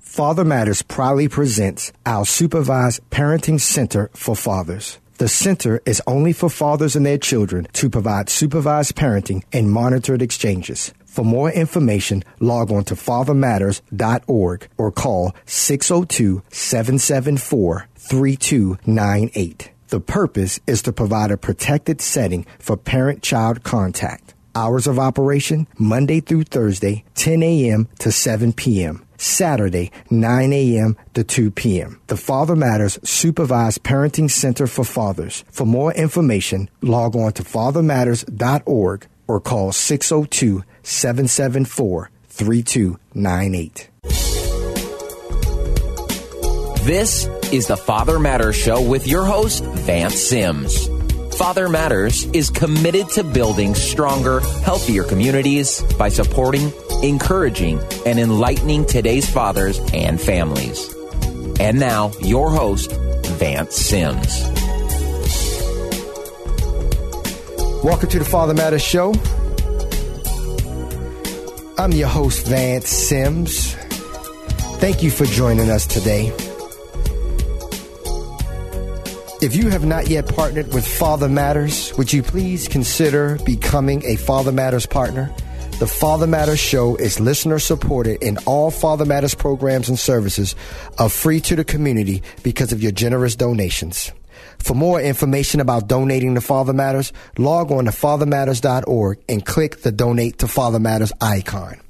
Father Matters proudly presents our supervised parenting center for fathers. The center is only for fathers and their children to provide supervised parenting and monitored exchanges. For more information, log on to fathermatters.org or call 602 774 3298. The purpose is to provide a protected setting for parent child contact. Hours of operation Monday through Thursday, 10 a.m. to 7 p.m. Saturday, 9 a.m. to 2 p.m. The Father Matters Supervised Parenting Center for Fathers. For more information, log on to fathermatters.org or call 602 774 3298. This is the Father Matters Show with your host, Vance Sims. Father Matters is committed to building stronger, healthier communities by supporting encouraging, and enlightening today's fathers and families. And now, your host, Vance Sims. Welcome to the Father Matters Show. I'm your host, Vance Sims. Thank you for joining us today. If you have not yet partnered with Father Matters, would you please consider becoming a Father Matters partner? The Father Matters show is listener supported and all Father Matters programs and services are free to the community because of your generous donations. For more information about donating to Father Matters, log on to fathermatters.org and click the donate to Father Matters icon.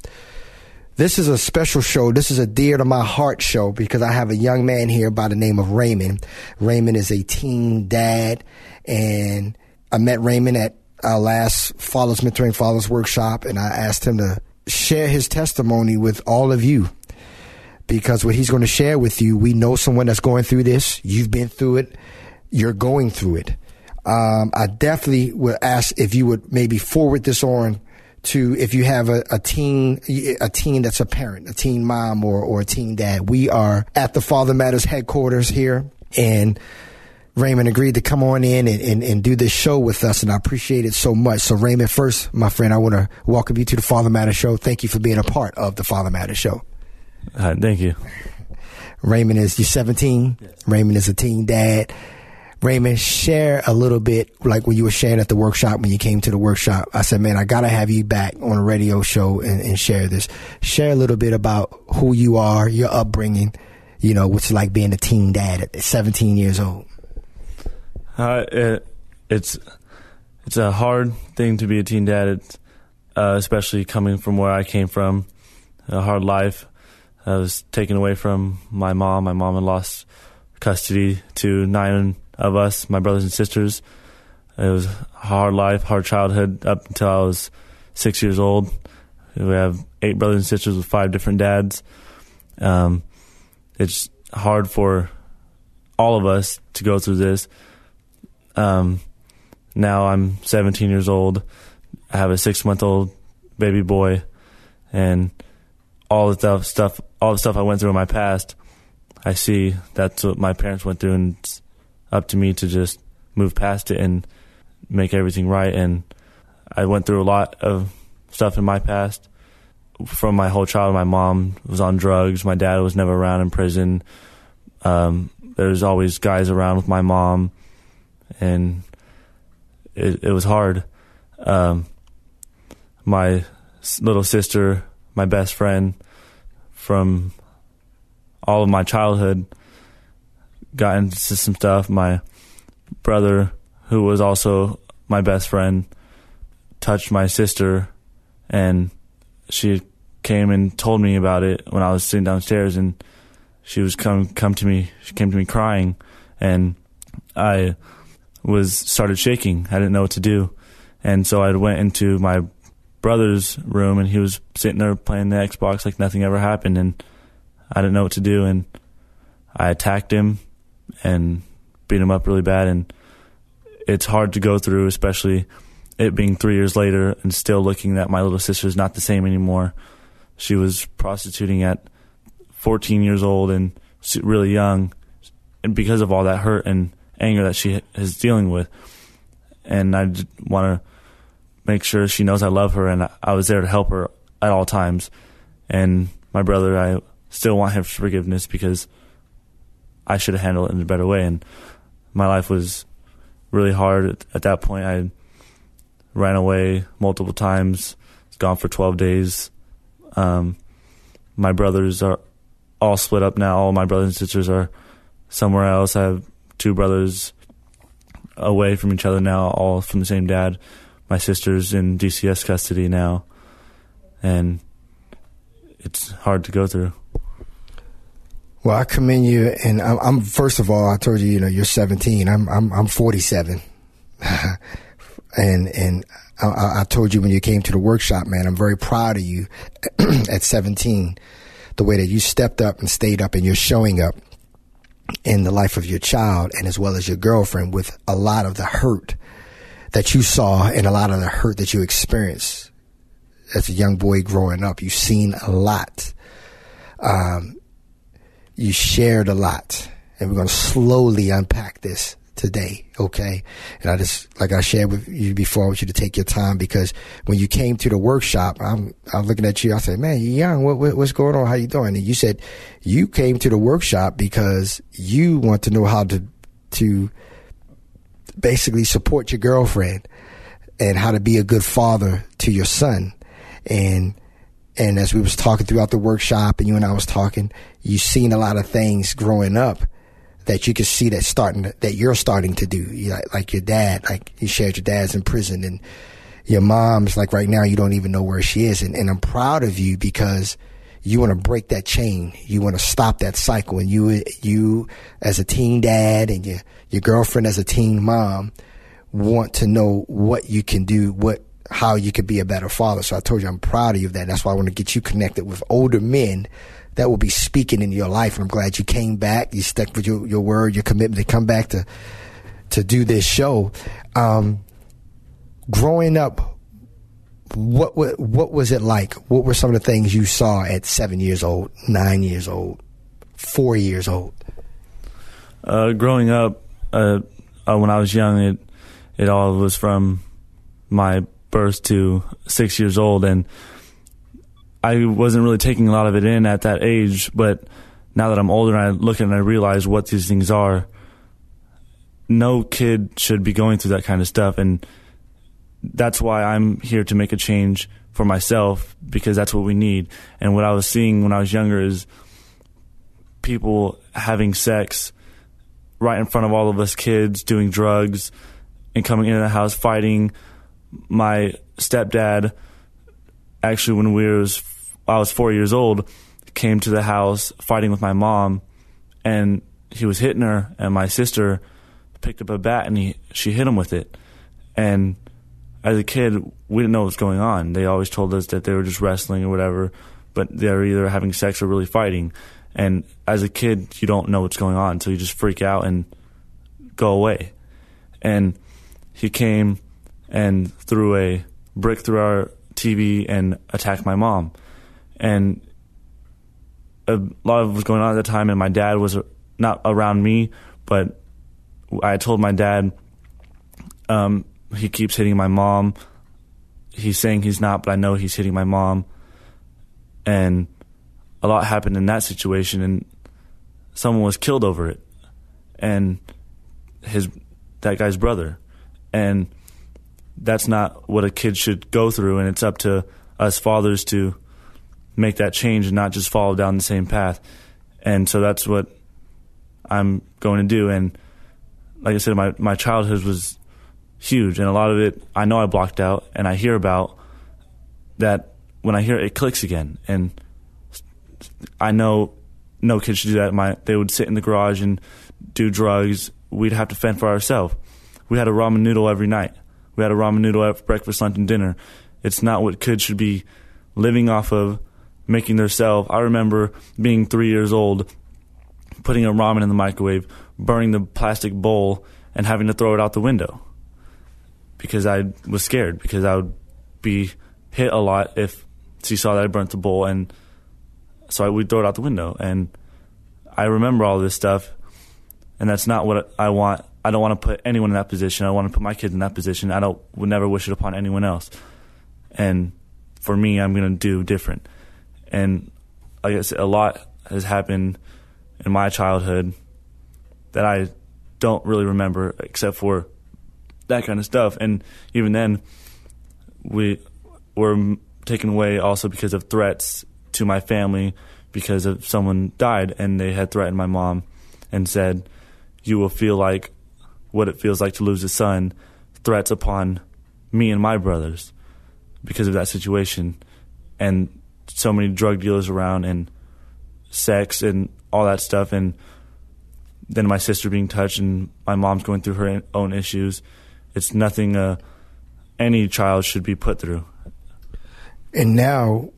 This is a special show. This is a dear to my heart show because I have a young man here by the name of Raymond. Raymond is a teen dad and I met Raymond at our last Fathers Mentoring Fathers workshop, and I asked him to share his testimony with all of you. Because what he's going to share with you, we know someone that's going through this. You've been through it. You're going through it. Um, I definitely would ask if you would maybe forward this on to if you have a, a teen a teen that's a parent, a teen mom or, or a teen dad. We are at the Father Matters headquarters here and Raymond agreed to come on in and, and, and, do this show with us, and I appreciate it so much. So, Raymond, first, my friend, I want to welcome you to the Father Matter Show. Thank you for being a part of the Father Matter Show. Uh, thank you. Raymond is you're 17. Yes. Raymond is a teen dad. Raymond, share a little bit, like when you were sharing at the workshop, when you came to the workshop. I said, man, I got to have you back on a radio show and, and share this. Share a little bit about who you are, your upbringing, you know, what's like being a teen dad at 17 years old. Uh, it, it's it's a hard thing to be a teen dad, uh, especially coming from where I came from. A hard life. I was taken away from my mom. My mom had lost custody to nine of us, my brothers and sisters. It was a hard life, hard childhood up until I was six years old. We have eight brothers and sisters with five different dads. Um, it's hard for all of us to go through this. Um, now I'm 17 years old. I have a six month old baby boy, and all the stuff, all the stuff I went through in my past. I see that's what my parents went through, and it's up to me to just move past it and make everything right. And I went through a lot of stuff in my past. From my whole childhood, my mom was on drugs. My dad was never around in prison. Um, there's always guys around with my mom and it, it was hard. Um, my little sister, my best friend from all of my childhood, got into some stuff. My brother, who was also my best friend, touched my sister, and she came and told me about it when I was sitting downstairs, and she was come come to me. She came to me crying, and I was started shaking. I didn't know what to do, and so I went into my brother's room, and he was sitting there playing the Xbox like nothing ever happened, and I didn't know what to do, and I attacked him and beat him up really bad, and it's hard to go through, especially it being three years later and still looking that my little sister is not the same anymore. She was prostituting at 14 years old and really young, and because of all that hurt and anger that she is dealing with. And I want to make sure she knows I love her and I was there to help her at all times. And my brother, I still want his forgiveness because I should have handled it in a better way. And my life was really hard at, at that point. I ran away multiple times, gone for 12 days. Um, my brothers are all split up now. All my brothers and sisters are somewhere else. I have two brothers away from each other now, all from the same dad. My sister's in DCS custody now, and it's hard to go through. Well, I commend you, and I'm, I'm, first of all, I told you, you know, you're 17. I'm I'm I'm 47, and and I, I, told you when you came to the workshop, man, I'm very proud of you at 17, the way that you stepped up and stayed up, and you're showing up in the life of your child and as well as your girlfriend with a lot of the hurt that you saw and a lot of the hurt that you experienced as a young boy growing up. You've seen a lot. Um, you shared a lot. And we're going to slowly unpack this today, okay? And I just, like I shared with you before, I want you to take your time because when you came to the workshop, I'm, I'm looking at you. I said, man, you're young. What, what, what's going on? How you doing? And you said you came to the workshop because you want to know how to, to basically support your girlfriend and how to be a good father to your son. And, and as we was talking throughout the workshop and you and I was talking, you've seen a lot of things growing up that you can see that starting that you're starting to do. You know, like your dad, like you shared your dad's in prison, and your mom's like right now you don't even know where she is. And, and I'm proud of you because you want to break that chain. You want to stop that cycle. And you you as a teen dad and your your girlfriend as a teen mom want to know what you can do, what how you could be a better father. So I told you I'm proud of you of that. That's why I want to get you connected with older men that will be speaking in your life. And I'm glad you came back. You stuck with your, your word, your commitment to come back to to do this show. Um, growing up, what, what what was it like? What were some of the things you saw at seven years old, nine years old, four years old? Uh, growing up, uh, uh, when I was young, it it all was from my birth to six years old, and I wasn't really taking a lot of it in at that age, but now that I'm older and I look and I realize what these things are, no kid should be going through that kind of stuff. And that's why I'm here to make a change for myself because that's what we need. And what I was seeing when I was younger is people having sex right in front of all of us kids, doing drugs, and coming into the house fighting. My stepdad, actually, when we was I was four years old, came to the house fighting with my mom, and he was hitting her, and my sister picked up a bat and he she hit him with it, and as a kid we didn't know what was going on. They always told us that they were just wrestling or whatever, but they're either having sex or really fighting. And as a kid, you don't know what's going on, so you just freak out and go away. And he came and threw a brick through our TV and attacked my mom. And a lot of was going on at the time, and my dad was not around me, but I told my dad um, he keeps hitting my mom. He's saying he's not, but I know he's hitting my mom, and a lot happened in that situation, and someone was killed over it, and his that guy's brother, and that's not what a kid should go through, and it's up to us fathers to make that change and not just follow down the same path. And so that's what I'm going to do. And like I said, my, my childhood was huge. And a lot of it I know I blocked out and I hear about that when I hear it, it clicks again. And I know no kid should do that. My, they would sit in the garage and do drugs. We'd have to fend for ourselves. We had a ramen noodle every night. We had a ramen noodle at breakfast, lunch, and dinner. It's not what kids should be living off of making their self. I remember being three years old, putting a ramen in the microwave, burning the plastic bowl, and having to throw it out the window because I was scared because I would be hit a lot if she saw that I burnt the bowl, and so I would throw it out the window. And I remember all this stuff, and that's not what I want. I don't want to put anyone in that position. I want to put my kids in that position. I don't would never wish it upon anyone else. And for me, I'm going to do different and I guess a lot has happened in my childhood that I don't really remember except for that kind of stuff. And even then, we were taken away also because of threats to my family because of someone died and they had threatened my mom and said, "You will feel like what it feels like to lose a son." Threats upon me and my brothers because of that situation, and so many drug dealers around and sex and all that stuff, and then my sister being touched and my mom's going through her own issues. It's nothing uh, any child should be put through. And now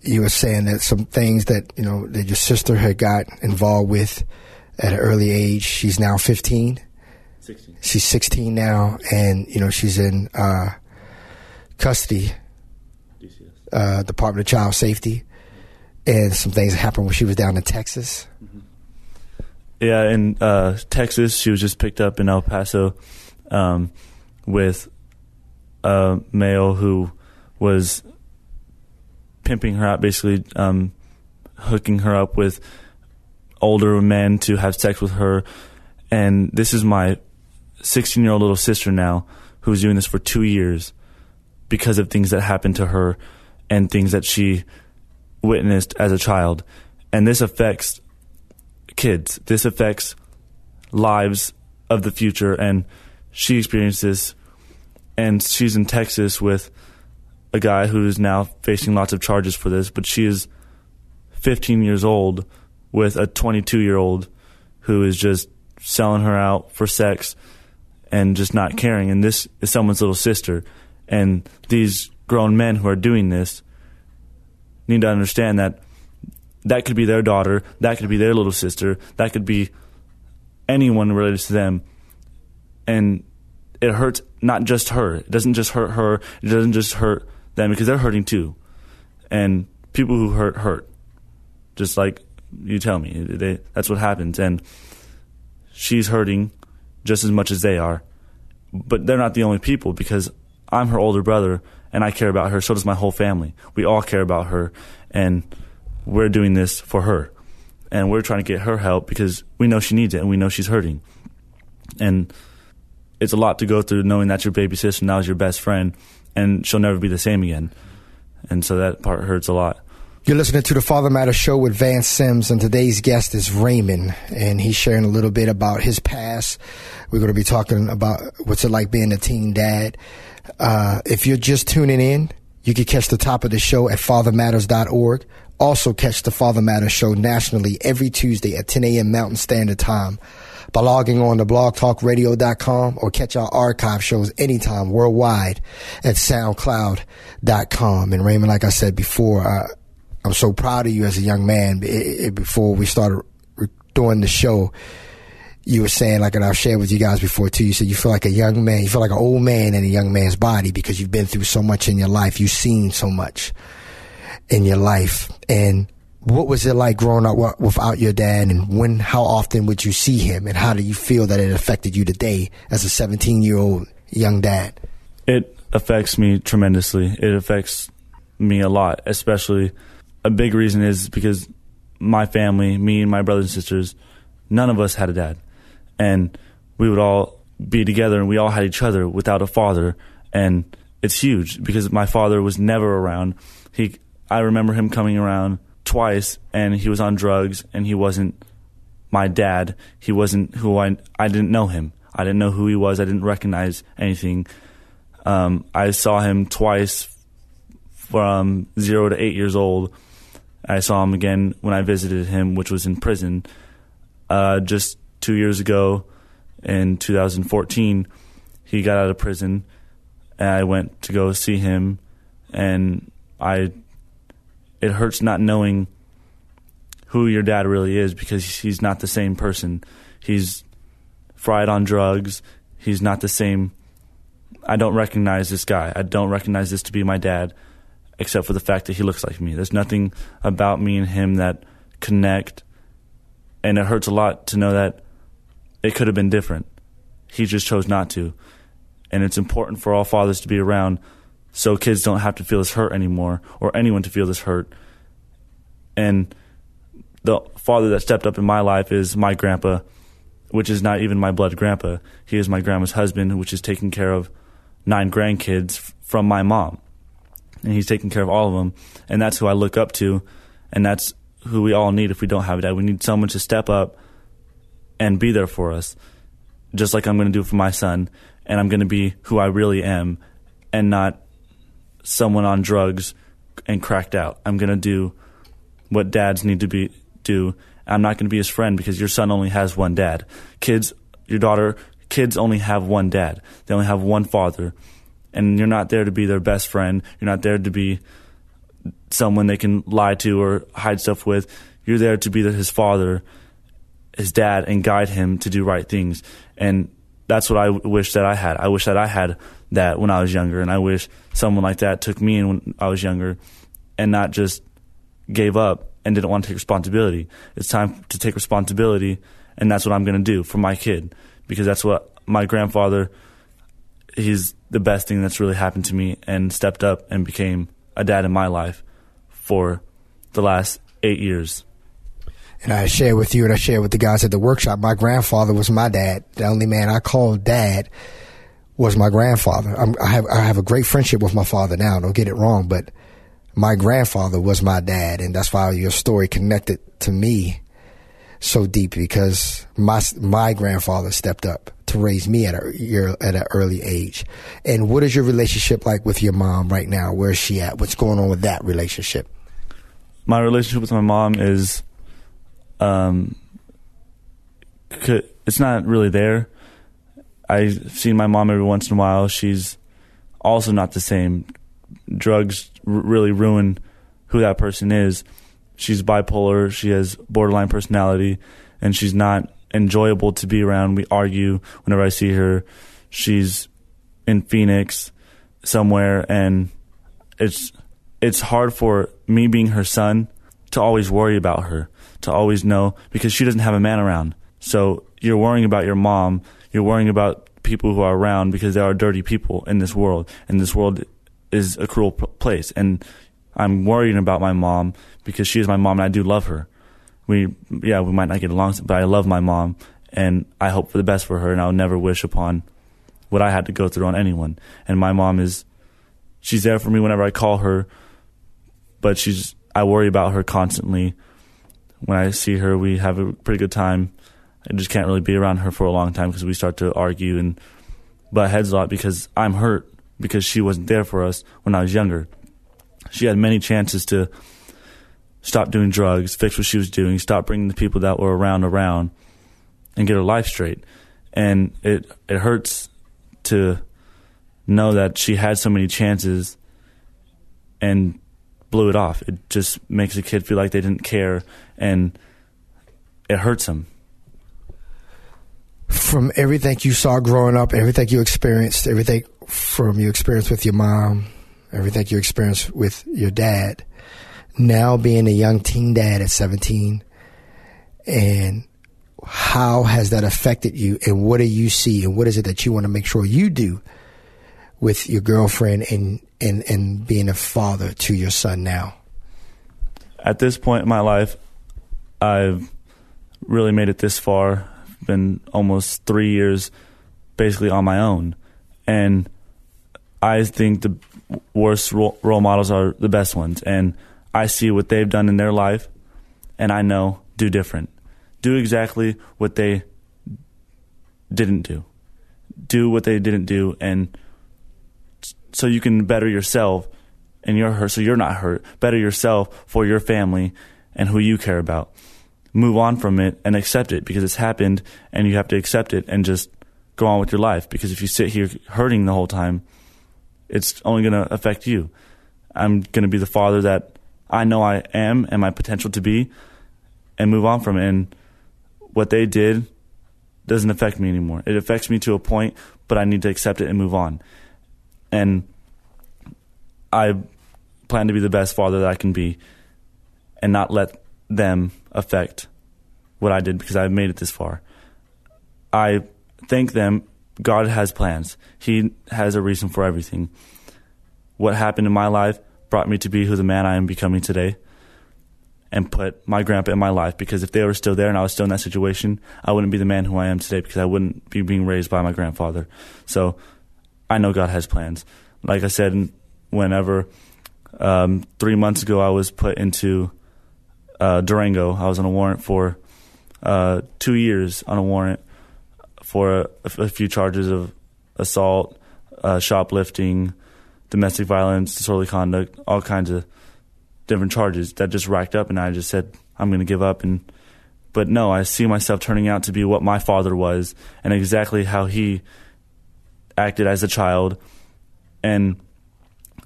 you were saying that some things that you know that your sister had got involved with at an early age. She's now fifteen. 16. She's sixteen now, and you know she's in uh, custody, DCS. uh, Department of Child Safety, and some things happened when she was down in Texas. Yeah, in uh, Texas, she was just picked up in El Paso um, with a male who was pimping her out, basically um, hooking her up with older men to have sex with her. And this is my 16 year old little sister now who's doing this for two years because of things that happened to her and things that she witnessed as a child. And this affects kids. This affects lives of the future. And she experienced this. And she's in Texas with a guy who is now facing lots of charges for this. But she is 15 years old with a 22 year old who is just selling her out for sex and just not mm-hmm. caring. And this is someone's little sister. And these grown men who are doing this need to understand that that could be their daughter, that could be their little sister, that could be anyone related to them. And it hurts not just her. It doesn't just hurt her. It doesn't just hurt them because they're hurting too. And people who hurt hurt. Just like you tell me, they, that's what happens. And she's hurting just as much as they are. But they're not the only people because I'm her older brother and I care about her. So does my whole family. We all care about her. And we're doing this for her. And we're trying to get her help because we know she needs it and we know she's hurting. And it's a lot to go through knowing that your baby sister now is your best friend and she'll never be the same again. And so that part hurts a lot. You're listening to the Father Matter Show with Vance Sims, and today's guest is Raymond, and he's sharing a little bit about his past. We're going to be talking about what's it like being a teen dad. Uh, if you're just tuning in, you can catch the top of the show at fathermatters.org. Also, catch the Father Matters Show nationally every Tuesday at 10 a.m. Mountain Standard Time by logging on to blogtalkradio.com or catch our archive shows anytime worldwide at soundcloud.com. And Raymond, like I said before, uh, I'm so proud of you as a young man. It, it, before we started doing the show, you were saying, like, and I've shared with you guys before too, you said you feel like a young man, you feel like an old man in a young man's body because you've been through so much in your life. You've seen so much in your life. And what was it like growing up without your dad and when, how often would you see him and how do you feel that it affected you today as a 17 year old young dad? It affects me tremendously. It affects me a lot, especially a big reason is because my family, me and my brothers and sisters, none of us had a dad. And we would all be together and we all had each other without a father. And it's huge because my father was never around. He, I remember him coming around twice and he was on drugs and he wasn't my dad. He wasn't who I, I didn't know him. I didn't know who he was. I didn't recognize anything. Um, I saw him twice from zero to eight years old I saw him again when I visited him, which was in prison uh, just two years ago in 2014. He got out of prison, and I went to go see him, and I. It hurts not knowing who your dad really is because he's not the same person. He's fried on drugs. He's not the same. I don't recognize this guy. I don't recognize this to be my dad except for the fact that he looks like me. There's nothing about me and him that connect, and it hurts a lot to know that it could have been different. He just chose not to. And it's important for all fathers to be around so kids don't have to feel this hurt anymore or anyone to feel this hurt. And the father that stepped up in my life is my grandpa, which is not even my blood grandpa. He is my grandma's husband, which is taking care of nine grandkids from my mom. And he's taking care of all of them. And that's who I look up to. And that's who we all need if we don't have a dad. We need someone to step up and be there for us, just like I'm going to do for my son. And I'm going to be who I really am and not someone on drugs and cracked out. I'm going to do what dads need to be do. I'm not going to be his friend because your son only has one dad. Kids, your daughter, kids only have one dad. They only have one father. And you're not there to be their best friend. You're not there to be someone they can lie to or hide stuff with. You're there to be his father, his dad, and guide him to do right things. And that's what I wish that I had. I wish that I had that when I was younger, and I wish someone like that took me in when I was younger, and not just gave up and didn't want to take responsibility. It's time to take responsibility, and that's what I'm going to do for my kid because that's what my grandfather. He's the best thing that's really happened to me, and stepped up and became a dad in my life for the last eight years. And I share with you, and I share with the guys at the workshop. My grandfather was my dad. The only man I called dad was my grandfather. I'm, i have I have a great friendship with my father now. Don't get it wrong, but my grandfather was my dad, and that's why your story connected to me so deep because my my grandfather stepped up to raise me at a at an early age. And what is your relationship like with your mom right now? Where is she at? What's going on with that relationship? My relationship with my mom is, um, it's not really there. I've seen my mom every once in a while. She's also not the same. Drugs really ruin who that person is. She's bipolar. She has borderline personality, and she's not enjoyable to be around. We argue whenever I see her. She's in Phoenix somewhere, and it's it's hard for me being her son to always worry about her, to always know because she doesn't have a man around. So you're worrying about your mom. You're worrying about people who are around because there are dirty people in this world, and this world is a cruel place. And I'm worrying about my mom because she is my mom, and I do love her we yeah we might not get along, but I love my mom and I hope for the best for her, and I'll never wish upon what I had to go through on anyone. And my mom is she's there for me whenever I call her, but she's I worry about her constantly. When I see her, we have a pretty good time. I just can't really be around her for a long time because we start to argue and butt heads a lot because I'm hurt because she wasn't there for us when I was younger. She had many chances to stop doing drugs, fix what she was doing, stop bringing the people that were around around, and get her life straight. And it it hurts to know that she had so many chances and blew it off. It just makes a kid feel like they didn't care, and it hurts them. From everything you saw growing up, everything you experienced, everything from your experience with your mom, everything you experienced with your dad, now being a young teen dad at 17 and how has that affected you and what do you see and what is it that you want to make sure you do with your girlfriend and and and being a father to your son now? At this point in my life i've really made it this far. Been almost 3 years basically on my own. And i think the worst role, role models are the best ones and I see what they've done in their life, and I know do different. Do exactly what they didn't do. Do what they didn't do, and so you can better yourself and you're hurt, so you're not hurt. Better yourself for your family and who you care about. Move on from it and accept it because it's happened, and you have to accept it and just go on with your life. Because if you sit here hurting the whole time, it's only going to affect you. I'm going to be the father that I know I am and my potential to be and move on from it. And what they did doesn't affect me anymore. It affects me to a point, but I need to accept it and move on. And I plan to be the best father that I can be and not let them affect what I did because I've made it this far. I thank them. God has plans, He has a reason for everything. What happened in my life brought me to be who the man I am becoming today. and put my grandpa in my life because if they were still there and I was still in that situation, I wouldn't be the man who I am today because I wouldn't be being raised by my grandfather. So I know God has plans. Like I said, whenever um, three months ago I was put into uh, Durango, I was on a warrant for uh, two years on a warrant for a, a few charges of assault, uh, shoplifting, domestic violence, disorderly conduct, all kinds of different charges that just racked up, and I just said I'm going to give up. And but no, I see myself turning out to be what my father was, and exactly how he acted as a child, and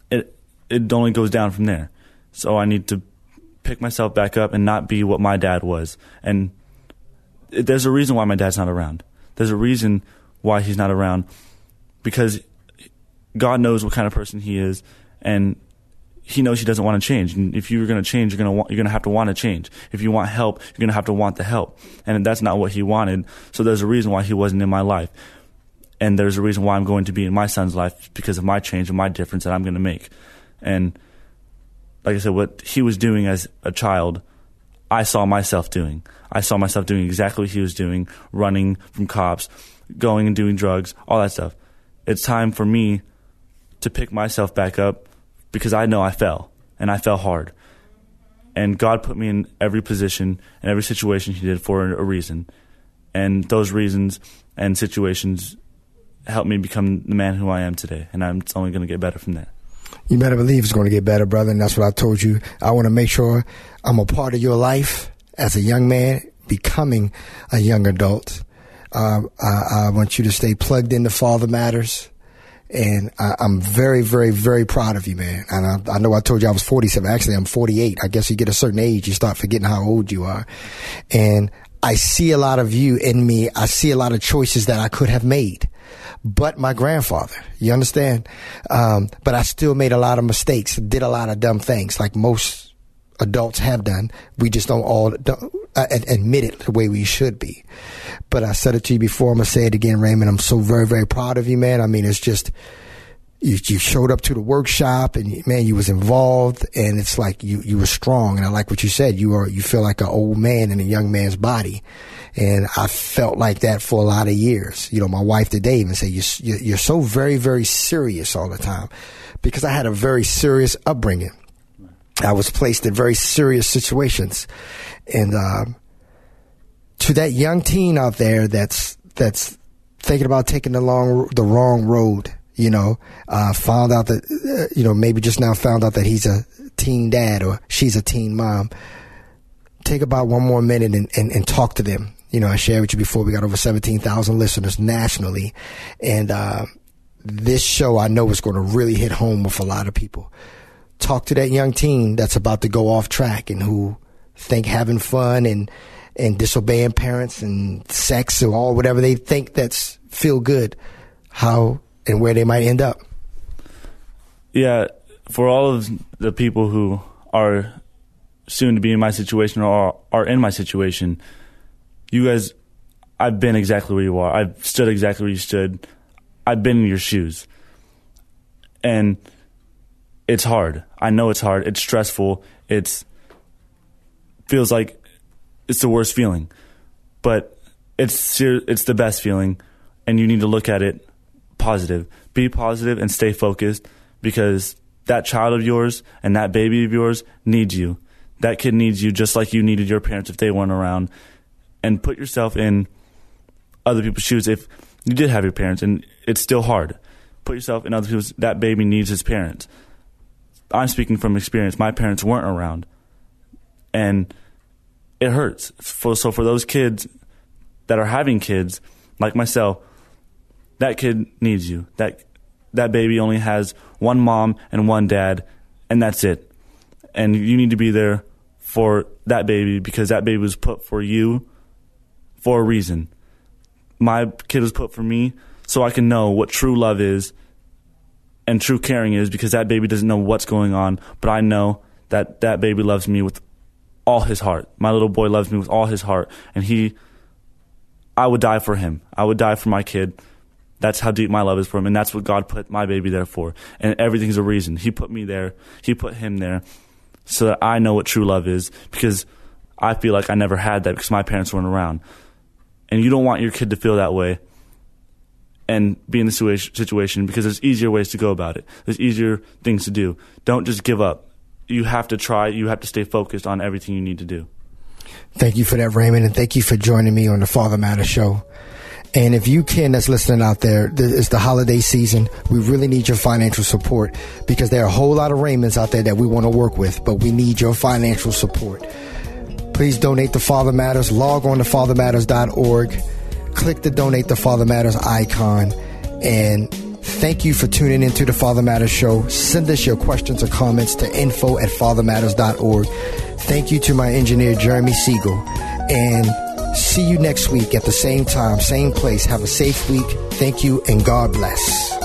it it only goes down from there. So I need to pick myself back up and not be what my dad was. And there's a reason why my dad's not around. There's a reason why he's not around because God knows what kind of person he is, and he knows he doesn't want to change. And if you're going to change, you're going to want, you're going to have to want to change. If you want help, you're going to have to want the help. And that's not what he wanted. So there's a reason why he wasn't in my life. And there's a reason why I'm going to be in my son's life because of my change and my difference that I'm going to make. And like I said, what he was doing as a child, I saw myself doing. I saw myself doing exactly what he was doing, running from cops, going and doing drugs, all that stuff. It's time for me to pick myself back up because I know I fell and I fell hard. And God put me in every position and every situation He did for a reason. And those reasons and situations helped me become the man who I am today. And I'm, only going to get better from there. You better believe it's going to get better, brother. And that's what I told you. I want to make sure I'm a part of your life as a young man, becoming a young adult. Um, I, I want you to stay plugged into Father Matters and I, am very, very, very proud of you, man. And I, I, know I told you I was 47. Actually, I'm 48. I guess you get a certain age, you start forgetting how old you are. And I see a lot of you in me. I see a lot of choices that I could have made, but my grandfather, you understand? Um, but I still made a lot of mistakes, did a lot of dumb things like most adults have done. We just don't all don't, uh, admit it the way we should be. But I said it to you before. I'm gonna say it again, Raymond. I'm so very, very proud of you, man. I mean, it's just you, you showed up to the workshop, and man, you was involved, and it's like you you were strong. And I like what you said. You are you feel like an old man in a young man's body, and I felt like that for a lot of years. You know, my wife today even said you're, you're so very, very serious all the time, because I had a very serious upbringing. I was placed in very serious situations, and. Um, to that young teen out there that's that's thinking about taking the long the wrong road. You know, uh, found out that uh, you know maybe just now found out that he's a teen dad or she's a teen mom. Take about one more minute and, and, and talk to them. You know, I shared with you before we got over seventeen thousand listeners nationally, and uh, this show I know is going to really hit home with a lot of people. Talk to that young teen that's about to go off track and who think having fun and and disobeying parents and sex or all whatever they think that's feel good, how and where they might end up. Yeah, for all of the people who are soon to be in my situation or are in my situation, you guys, I've been exactly where you are. I've stood exactly where you stood. I've been in your shoes. And it's hard. I know it's hard. It's stressful. It's feels like it's the worst feeling, but it's it's the best feeling, and you need to look at it positive. Be positive and stay focused because that child of yours and that baby of yours needs you. That kid needs you just like you needed your parents if they weren't around. And put yourself in other people's shoes if you did have your parents and it's still hard. Put yourself in other people's that baby needs his parents. I'm speaking from experience. My parents weren't around. And it hurts. So for those kids that are having kids, like myself, that kid needs you. That that baby only has one mom and one dad, and that's it. And you need to be there for that baby because that baby was put for you for a reason. My kid was put for me so I can know what true love is and true caring is because that baby doesn't know what's going on, but I know that that baby loves me with all his heart. My little boy loves me with all his heart, and he, I would die for him. I would die for my kid. That's how deep my love is for him, and that's what God put my baby there for. And everything's a reason. He put me there. He put him there, so that I know what true love is because I feel like I never had that because my parents weren't around. And you don't want your kid to feel that way and be in the situation because there's easier ways to go about it. There's easier things to do. Don't just give up. You have to try, you have to stay focused on everything you need to do. Thank you for that, Raymond, and thank you for joining me on the Father Matter Show. And if you can, that's listening out there, it's the holiday season. We really need your financial support because there are a whole lot of Raymonds out there that we want to work with, but we need your financial support. Please donate to Father Matters. Log on to fathermatters.org. Click the Donate to Father Matters icon. And thank you for tuning into the Father Matters show. Send us your questions or comments to info at fathermatters.org. Thank you to my engineer, Jeremy Siegel. And See you next week at the same time, same place. Have a safe week. Thank you and God bless.